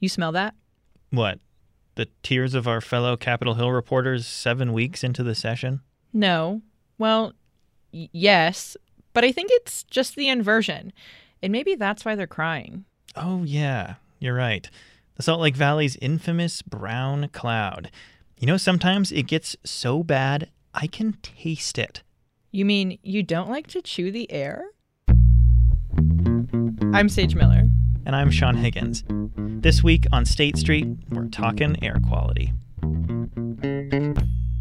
You smell that? What? The tears of our fellow Capitol Hill reporters seven weeks into the session? No. Well, y- yes, but I think it's just the inversion. And maybe that's why they're crying. Oh, yeah, you're right. The Salt Lake Valley's infamous brown cloud. You know, sometimes it gets so bad, I can taste it. You mean you don't like to chew the air? I'm Sage Miller. And I'm Sean Higgins. This week on State Street, we're talking air quality.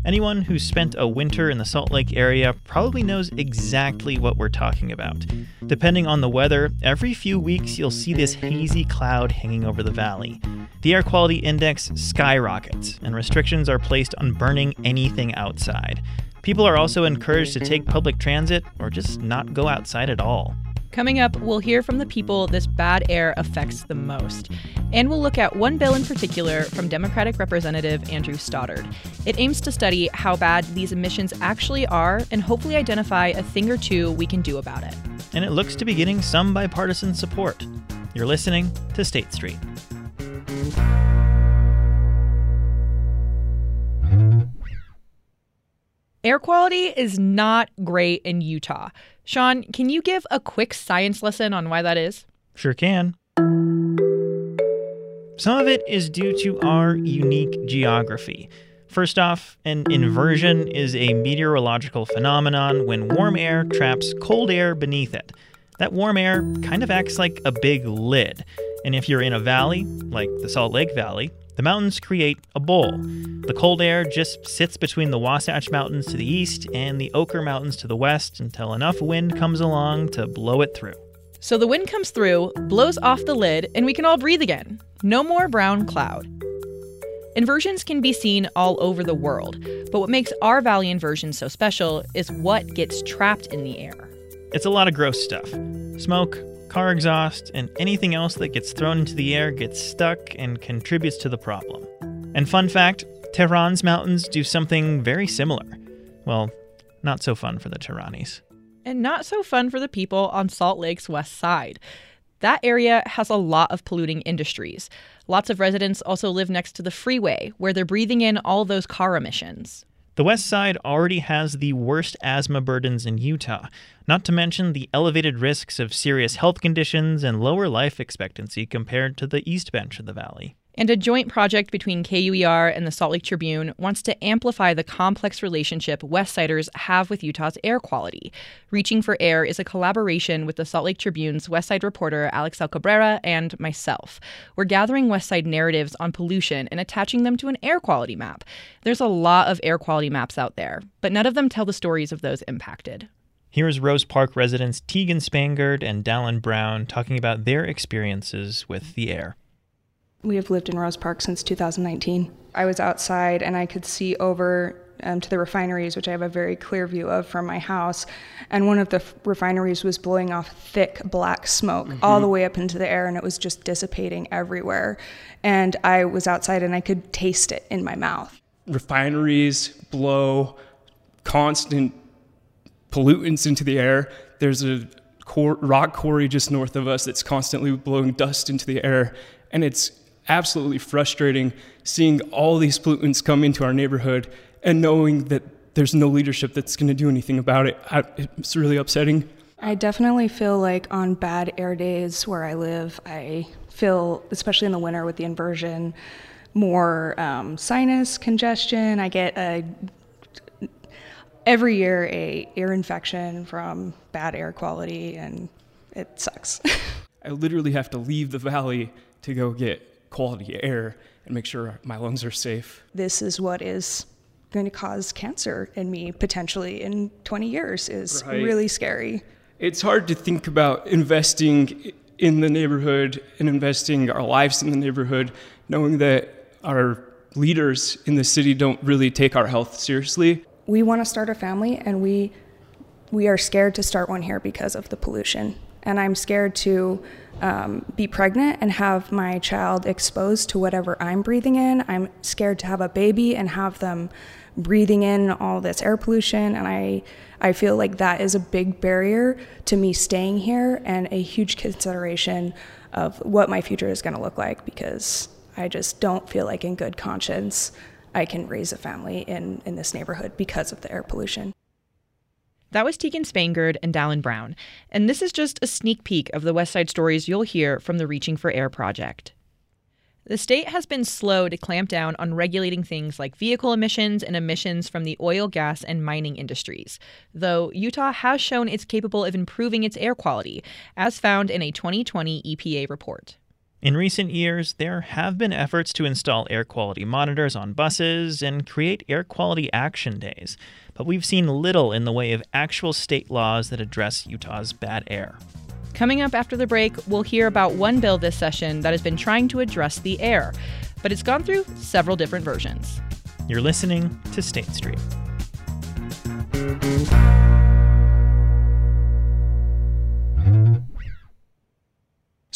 Anyone who's spent a winter in the Salt Lake area probably knows exactly what we're talking about. Depending on the weather, every few weeks you'll see this hazy cloud hanging over the valley. The air quality index skyrockets, and restrictions are placed on burning anything outside. People are also encouraged to take public transit or just not go outside at all. Coming up, we'll hear from the people this bad air affects the most. And we'll look at one bill in particular from Democratic Representative Andrew Stoddard. It aims to study how bad these emissions actually are and hopefully identify a thing or two we can do about it. And it looks to be getting some bipartisan support. You're listening to State Street. Air quality is not great in Utah. Sean, can you give a quick science lesson on why that is? Sure can. Some of it is due to our unique geography. First off, an inversion is a meteorological phenomenon when warm air traps cold air beneath it. That warm air kind of acts like a big lid. And if you're in a valley, like the Salt Lake Valley, the mountains create a bowl. The cold air just sits between the Wasatch Mountains to the east and the Oquirrh Mountains to the west until enough wind comes along to blow it through. So the wind comes through, blows off the lid, and we can all breathe again. No more brown cloud. Inversions can be seen all over the world, but what makes our valley inversion so special is what gets trapped in the air. It's a lot of gross stuff smoke, car exhaust, and anything else that gets thrown into the air gets stuck and contributes to the problem. And fun fact Tehran's mountains do something very similar. Well, not so fun for the Tehranis. And not so fun for the people on Salt Lake's west side. That area has a lot of polluting industries. Lots of residents also live next to the freeway, where they're breathing in all those car emissions. The West Side already has the worst asthma burdens in Utah, not to mention the elevated risks of serious health conditions and lower life expectancy compared to the East Bench of the Valley. And a joint project between KUER and the Salt Lake Tribune wants to amplify the complex relationship Westsiders have with Utah's air quality. Reaching for Air is a collaboration with the Salt Lake Tribune's Westside reporter Alixel Cabrera and myself. We're gathering Westside narratives on pollution and attaching them to an air quality map. There's a lot of air quality maps out there, but none of them tell the stories of those impacted. Here's Rose Park residents Tegan Spangard and Dallin Brown talking about their experiences with the air. We have lived in Rose Park since 2019. I was outside and I could see over um, to the refineries, which I have a very clear view of from my house. And one of the f- refineries was blowing off thick black smoke mm-hmm. all the way up into the air, and it was just dissipating everywhere. And I was outside and I could taste it in my mouth. Refineries blow constant pollutants into the air. There's a rock quarry just north of us that's constantly blowing dust into the air, and it's absolutely frustrating seeing all these pollutants come into our neighborhood and knowing that there's no leadership that's going to do anything about it. It's really upsetting. I definitely feel like on bad air days where I live, I feel, especially in the winter with the inversion, more um, sinus congestion. I get a every year a ear infection from bad air quality, and it sucks. I literally have to leave the valley to go get quality air and make sure my lungs are safe. This is what is going to cause cancer in me potentially in 20 years is right. really scary. It's hard to think about investing in the neighborhood and investing our lives in the neighborhood knowing that our leaders in the city don't really take our health seriously. We want to start a family and we we are scared to start one here because of the pollution. And I'm scared to um, be pregnant and have my child exposed to whatever I'm breathing in. I'm scared to have a baby and have them breathing in all this air pollution. And I, I feel like that is a big barrier to me staying here and a huge consideration of what my future is going to look like because I just don't feel like, in good conscience, I can raise a family in, in this neighborhood because of the air pollution. That was Tegan Spangard and Dallin Brown, and this is just a sneak peek of the West Side stories you'll hear from the Reaching for Air project. The state has been slow to clamp down on regulating things like vehicle emissions and emissions from the oil, gas, and mining industries, though Utah has shown it's capable of improving its air quality, as found in a 2020 EPA report. In recent years, there have been efforts to install air quality monitors on buses and create air quality action days, but we've seen little in the way of actual state laws that address Utah's bad air. Coming up after the break, we'll hear about one bill this session that has been trying to address the air, but it's gone through several different versions. You're listening to State Street.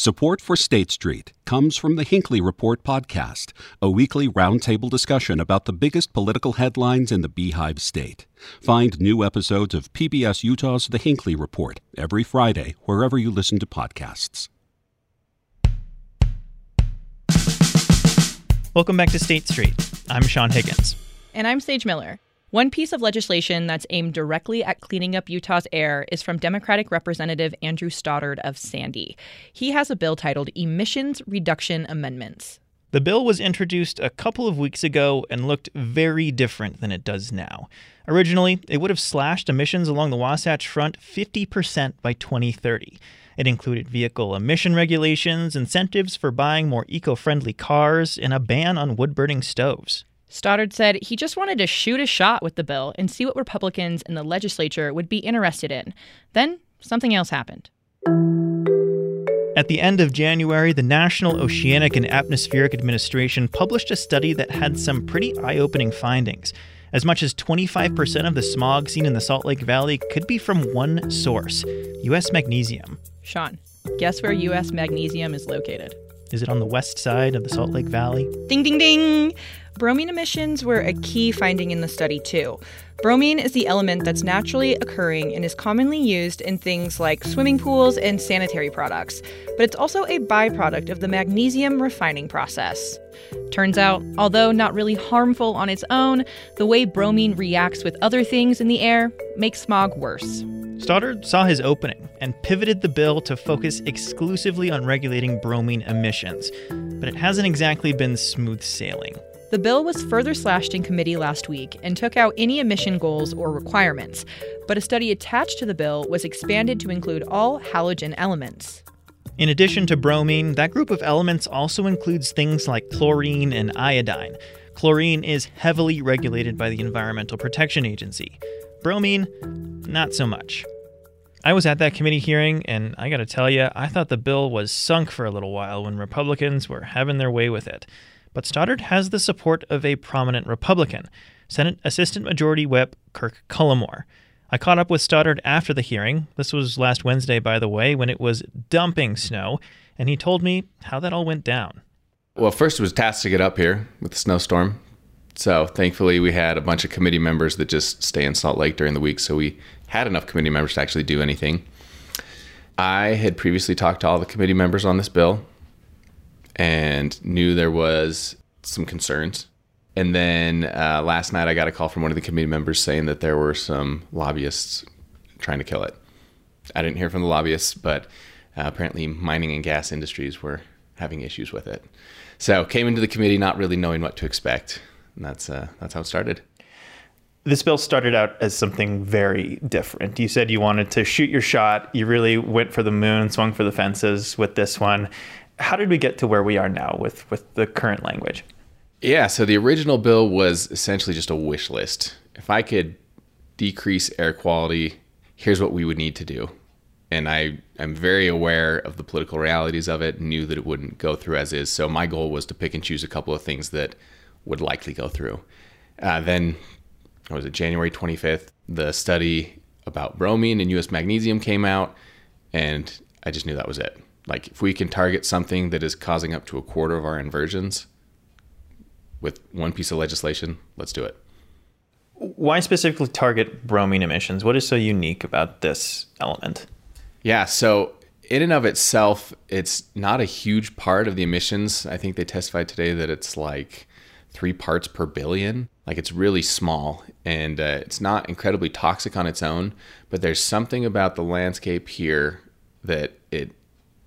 Support for State Street comes from the Hinckley Report podcast, a weekly roundtable discussion about the biggest political headlines in the Beehive State. Find new episodes of PBS Utah's The Hinckley Report every Friday, wherever you listen to podcasts. Welcome back to State Street. I'm Sean Higgins. And I'm Sage Miller. One piece of legislation that's aimed directly at cleaning up Utah's air is from Democratic Representative Andrew Stoddard of Sandy. He has a bill titled Emissions Reduction Amendments. The bill was introduced a couple of weeks ago and looked very different than it does now. Originally, it would have slashed emissions along the Wasatch Front 50% by 2030. It included vehicle emission regulations, incentives for buying more eco friendly cars, and a ban on wood burning stoves. Stoddard said he just wanted to shoot a shot with the bill and see what Republicans in the legislature would be interested in. Then something else happened. At the end of January, the National Oceanic and Atmospheric Administration published a study that had some pretty eye opening findings. As much as 25% of the smog seen in the Salt Lake Valley could be from one source U.S. magnesium. Sean, guess where U.S. magnesium is located? Is it on the west side of the Salt Lake Valley? Ding, ding, ding! Bromine emissions were a key finding in the study, too. Bromine is the element that's naturally occurring and is commonly used in things like swimming pools and sanitary products, but it's also a byproduct of the magnesium refining process. Turns out, although not really harmful on its own, the way bromine reacts with other things in the air makes smog worse. Stoddard saw his opening and pivoted the bill to focus exclusively on regulating bromine emissions, but it hasn't exactly been smooth sailing. The bill was further slashed in committee last week and took out any emission goals or requirements, but a study attached to the bill was expanded to include all halogen elements. In addition to bromine, that group of elements also includes things like chlorine and iodine. Chlorine is heavily regulated by the Environmental Protection Agency. Bromine, not so much. I was at that committee hearing, and I gotta tell you, I thought the bill was sunk for a little while when Republicans were having their way with it but Stoddard has the support of a prominent Republican, Senate Assistant Majority Whip Kirk Cullimore. I caught up with Stoddard after the hearing. This was last Wednesday, by the way, when it was dumping snow, and he told me how that all went down. Well, first it was tasked to get up here with the snowstorm. So thankfully, we had a bunch of committee members that just stay in Salt Lake during the week. So we had enough committee members to actually do anything. I had previously talked to all the committee members on this bill and knew there was some concerns. And then uh, last night, I got a call from one of the committee members saying that there were some lobbyists trying to kill it. I didn't hear from the lobbyists, but uh, apparently, mining and gas industries were having issues with it. So, came into the committee not really knowing what to expect, and that's uh, that's how it started. This bill started out as something very different. You said you wanted to shoot your shot. You really went for the moon, swung for the fences with this one how did we get to where we are now with with the current language? Yeah, so the original bill was essentially just a wish list. If I could decrease air quality, here's what we would need to do. And I am very aware of the political realities of it, knew that it wouldn't go through as is. So my goal was to pick and choose a couple of things that would likely go through. Uh, then, what was it January 25th? The study about bromine and US magnesium came out, and I just knew that was it. Like if we can target something that is causing up to a quarter of our inversions with one piece of legislation, let's do it. Why specifically target bromine emissions? What is so unique about this element? Yeah, so in and of itself, it's not a huge part of the emissions. I think they testified today that it's like three parts per billion. Like it's really small and uh, it's not incredibly toxic on its own, but there's something about the landscape here that it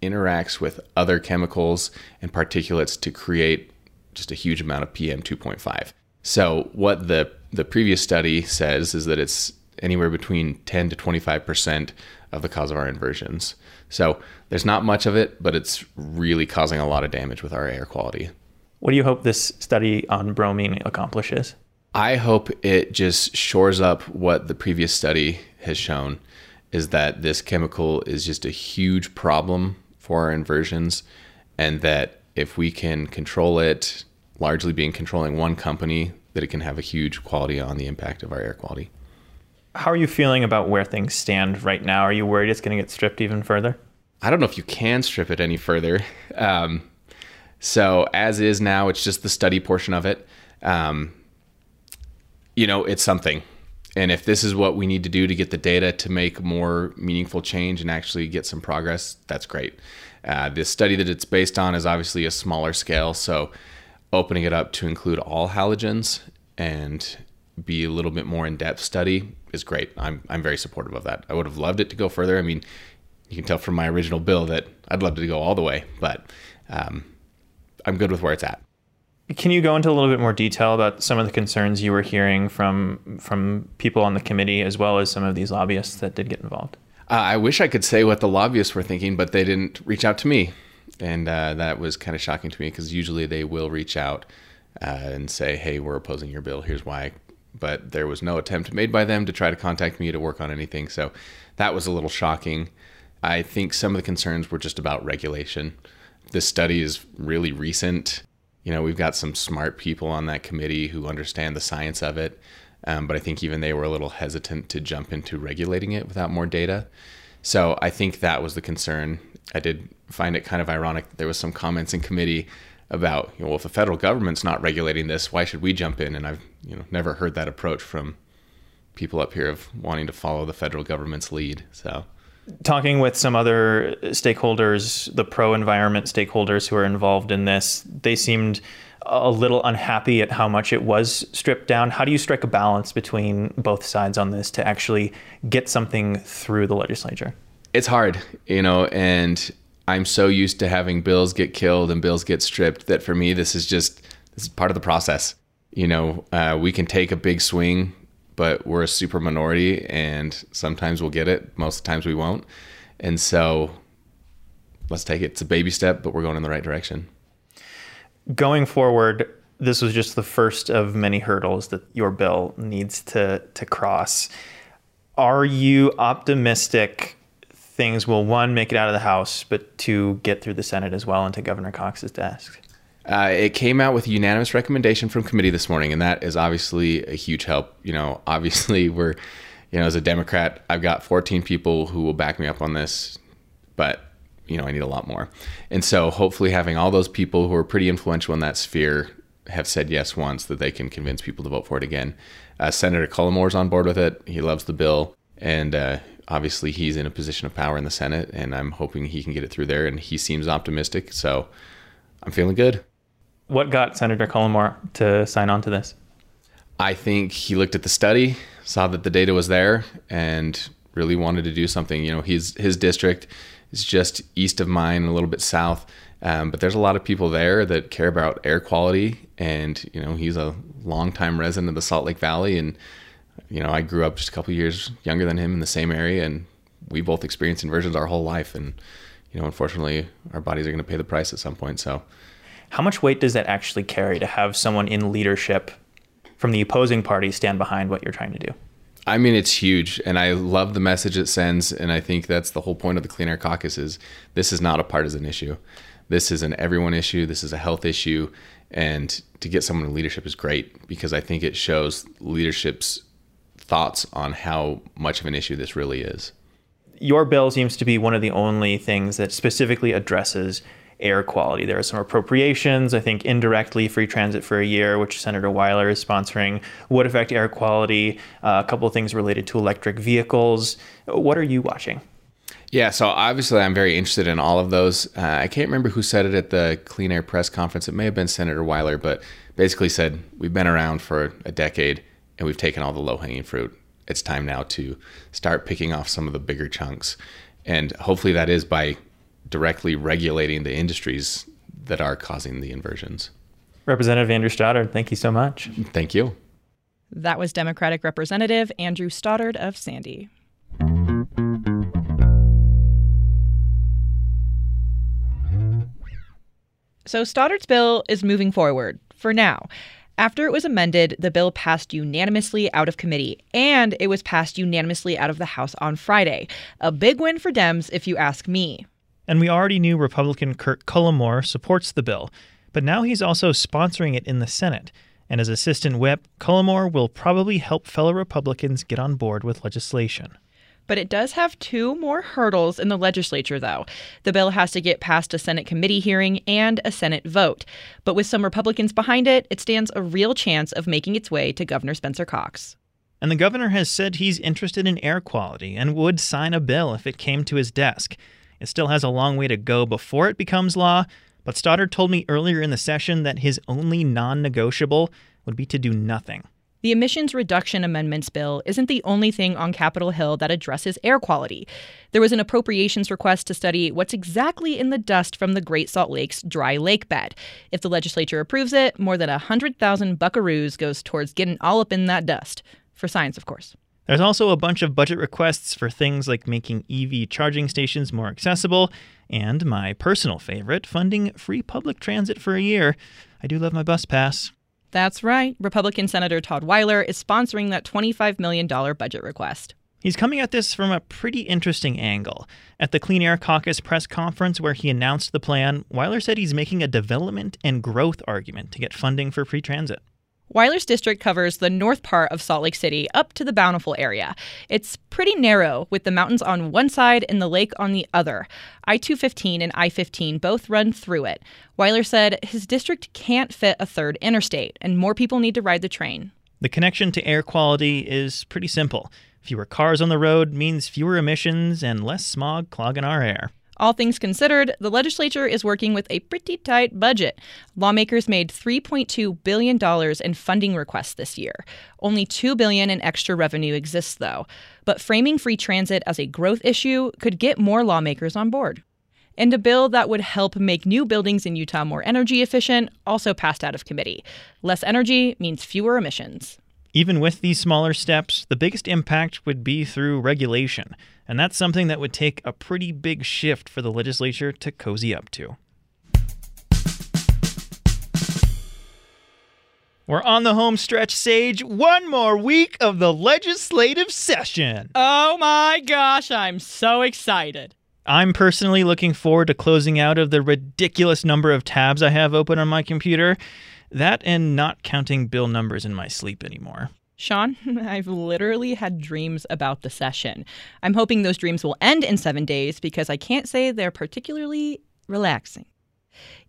interacts with other chemicals and particulates to create just a huge amount of PM 2.5. So what the the previous study says is that it's anywhere between 10 to 25 percent of the cause of our inversions. So there's not much of it, but it's really causing a lot of damage with our air quality. What do you hope this study on bromine accomplishes? I hope it just shores up what the previous study has shown is that this chemical is just a huge problem for our inversions and that if we can control it largely being controlling one company that it can have a huge quality on the impact of our air quality. How are you feeling about where things stand right now? Are you worried it's going to get stripped even further? I don't know if you can strip it any further. Um, so as is now, it's just the study portion of it. Um, you know, it's something. And if this is what we need to do to get the data to make more meaningful change and actually get some progress, that's great. Uh, study that it's based on is obviously a smaller scale, so opening it up to include all halogens and be a little bit more in depth study is great. I'm I'm very supportive of that. I would have loved it to go further. I mean, you can tell from my original bill that I'd love to go all the way, but um, I'm good with where it's at. Can you go into a little bit more detail about some of the concerns you were hearing from from people on the committee, as well as some of these lobbyists that did get involved? Uh, I wish I could say what the lobbyists were thinking, but they didn't reach out to me, and uh, that was kind of shocking to me because usually they will reach out uh, and say, "Hey, we're opposing your bill. Here's why." But there was no attempt made by them to try to contact me to work on anything, so that was a little shocking. I think some of the concerns were just about regulation. This study is really recent you know, we've got some smart people on that committee who understand the science of it. Um, but I think even they were a little hesitant to jump into regulating it without more data. So I think that was the concern. I did find it kind of ironic. There was some comments in committee about, you know, well, if the federal government's not regulating this, why should we jump in? And I've, you know, never heard that approach from people up here of wanting to follow the federal government's lead. So talking with some other stakeholders, the pro environment stakeholders who are involved in this, they seemed a little unhappy at how much it was stripped down. How do you strike a balance between both sides on this to actually get something through the legislature? It's hard, you know, and I'm so used to having bills get killed and bills get stripped that for me, this is just this is part of the process. You know, uh, we can take a big swing but we're a super minority and sometimes we'll get it, most of the times we won't. And so let's take it. It's a baby step, but we're going in the right direction. Going forward, this was just the first of many hurdles that your bill needs to to cross. Are you optimistic things will one make it out of the House, but two get through the Senate as well into Governor Cox's desk? Uh, it came out with a unanimous recommendation from committee this morning, and that is obviously a huge help. You know, obviously we're, you know, as a Democrat, I've got 14 people who will back me up on this, but you know, I need a lot more. And so hopefully having all those people who are pretty influential in that sphere have said yes once that they can convince people to vote for it again. Uh, Senator Cullimore's on board with it. He loves the bill, and uh, obviously he's in a position of power in the Senate, and I'm hoping he can get it through there. And he seems optimistic, so I'm feeling good. What got Senator Cullimore to sign on to this? I think he looked at the study, saw that the data was there, and really wanted to do something. You know, his his district is just east of mine, a little bit south, um, but there's a lot of people there that care about air quality, and you know, he's a longtime resident of the Salt Lake Valley, and you know, I grew up just a couple years younger than him in the same area, and we both experienced inversions our whole life, and you know, unfortunately, our bodies are going to pay the price at some point. So how much weight does that actually carry to have someone in leadership from the opposing party stand behind what you're trying to do? I mean, it's huge, and I love the message it sends. And I think that's the whole point of the Clean Air Caucus is this is not a partisan issue. This is an everyone issue. This is a health issue, and to get someone in leadership is great because I think it shows leadership's thoughts on how much of an issue this really is. Your bill seems to be one of the only things that specifically addresses air quality. There are some appropriations, I think indirectly free transit for a year, which Senator Weiler is sponsoring, would affect air quality, uh, a couple of things related to electric vehicles. What are you watching? Yeah, so obviously I'm very interested in all of those. Uh, I can't remember who said it at the Clean Air press conference. It may have been Senator Weiler, but basically said we've been around for a decade and we've taken all the low hanging fruit. It's time now to start picking off some of the bigger chunks. And hopefully that is by directly regulating the industries that are causing the inversions. Representative Andrew Stoddard, thank you so much. Thank you. That was Democratic Representative Andrew Stoddard of Sandy. So Stoddard's bill is moving forward for now. After it was amended, the bill passed unanimously out of committee, and it was passed unanimously out of the House on Friday. A big win for Dems, if you ask me. And we already knew Republican Kirk Cullimore supports the bill, but now he's also sponsoring it in the Senate. And as assistant whip, Cullimore will probably help fellow Republicans get on board with legislation. But it does have two more hurdles in the legislature, though. The bill has to get past a Senate committee hearing and a Senate vote. But with some Republicans behind it, it stands a real chance of making its way to Governor Spencer Cox. And the governor has said he's interested in air quality and would sign a bill if it came to his desk. It still has a long way to go before it becomes law, but Stoddard told me earlier in the session that his only non negotiable would be to do nothing. The Emissions Reduction Amendments Bill isn't the only thing on Capitol Hill that addresses air quality. There was an appropriations request to study what's exactly in the dust from the Great Salt Lake's dry lake bed. If the legislature approves it, more than 100,000 buckaroos goes towards getting all up in that dust. For science, of course. There's also a bunch of budget requests for things like making EV charging stations more accessible, and my personal favorite, funding free public transit for a year. I do love my bus pass. That's right. Republican Senator Todd Weiler is sponsoring that $25 million budget request. He's coming at this from a pretty interesting angle. At the Clean Air Caucus press conference where he announced the plan, Weiler said he's making a development and growth argument to get funding for free transit. Weiler's district covers the north part of Salt Lake City up to the Bountiful area. It's pretty narrow, with the mountains on one side and the lake on the other. I 215 and I 15 both run through it. Weiler said his district can't fit a third interstate, and more people need to ride the train. The connection to air quality is pretty simple. Fewer cars on the road means fewer emissions and less smog clogging our air. All things considered, the legislature is working with a pretty tight budget. Lawmakers made $3.2 billion in funding requests this year. Only 2 billion in extra revenue exists, though. But framing free transit as a growth issue could get more lawmakers on board. And a bill that would help make new buildings in Utah more energy efficient also passed out of committee. Less energy means fewer emissions. Even with these smaller steps, the biggest impact would be through regulation, and that's something that would take a pretty big shift for the legislature to cozy up to. We're on the home stretch, Sage. One more week of the legislative session. Oh my gosh, I'm so excited. I'm personally looking forward to closing out of the ridiculous number of tabs I have open on my computer. That and not counting bill numbers in my sleep anymore. Sean, I've literally had dreams about the session. I'm hoping those dreams will end in seven days because I can't say they're particularly relaxing.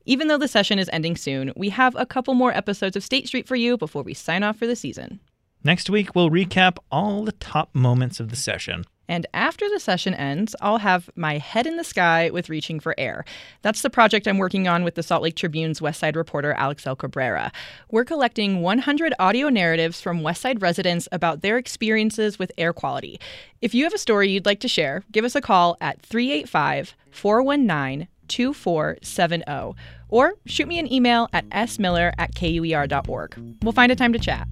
Even though the session is ending soon, we have a couple more episodes of State Street for you before we sign off for the season. Next week, we'll recap all the top moments of the session. And after the session ends, I'll have my head in the sky with Reaching for Air. That's the project I'm working on with the Salt Lake Tribune's West Side reporter Alixel Cabrera. We're collecting 100 audio narratives from West Side residents about their experiences with air quality. If you have a story you'd like to share, give us a call at 385 419 2470 or shoot me an email at smiller at kuer.org. We'll find a time to chat.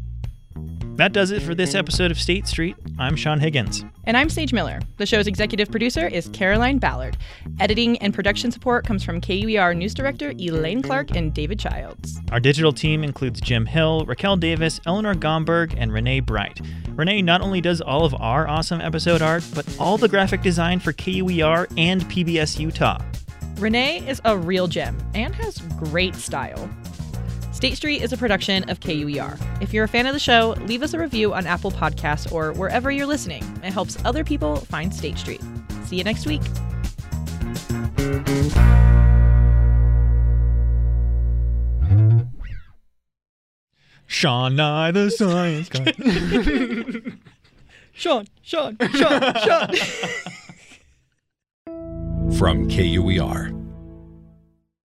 That does it for this episode of State Street. I'm Sean Higgins. And I'm Sage Miller. The show's executive producer is Caroline Ballard. Editing and production support comes from KUER News Director Elaine Clark and David Childs. Our digital team includes Jim Hill, Raquel Davis, Eleanor Gomberg, and Renee Bright. Renee not only does all of our awesome episode art, but all the graphic design for KUER and PBS Utah. Renee is a real gem and has great style. State Street is a production of KUER. If you're a fan of the show, leave us a review on Apple Podcasts or wherever you're listening. It helps other people find State Street. See you next week. Sean Nye the Science Guy. Sean, Sean, Sean, Sean. from KUER.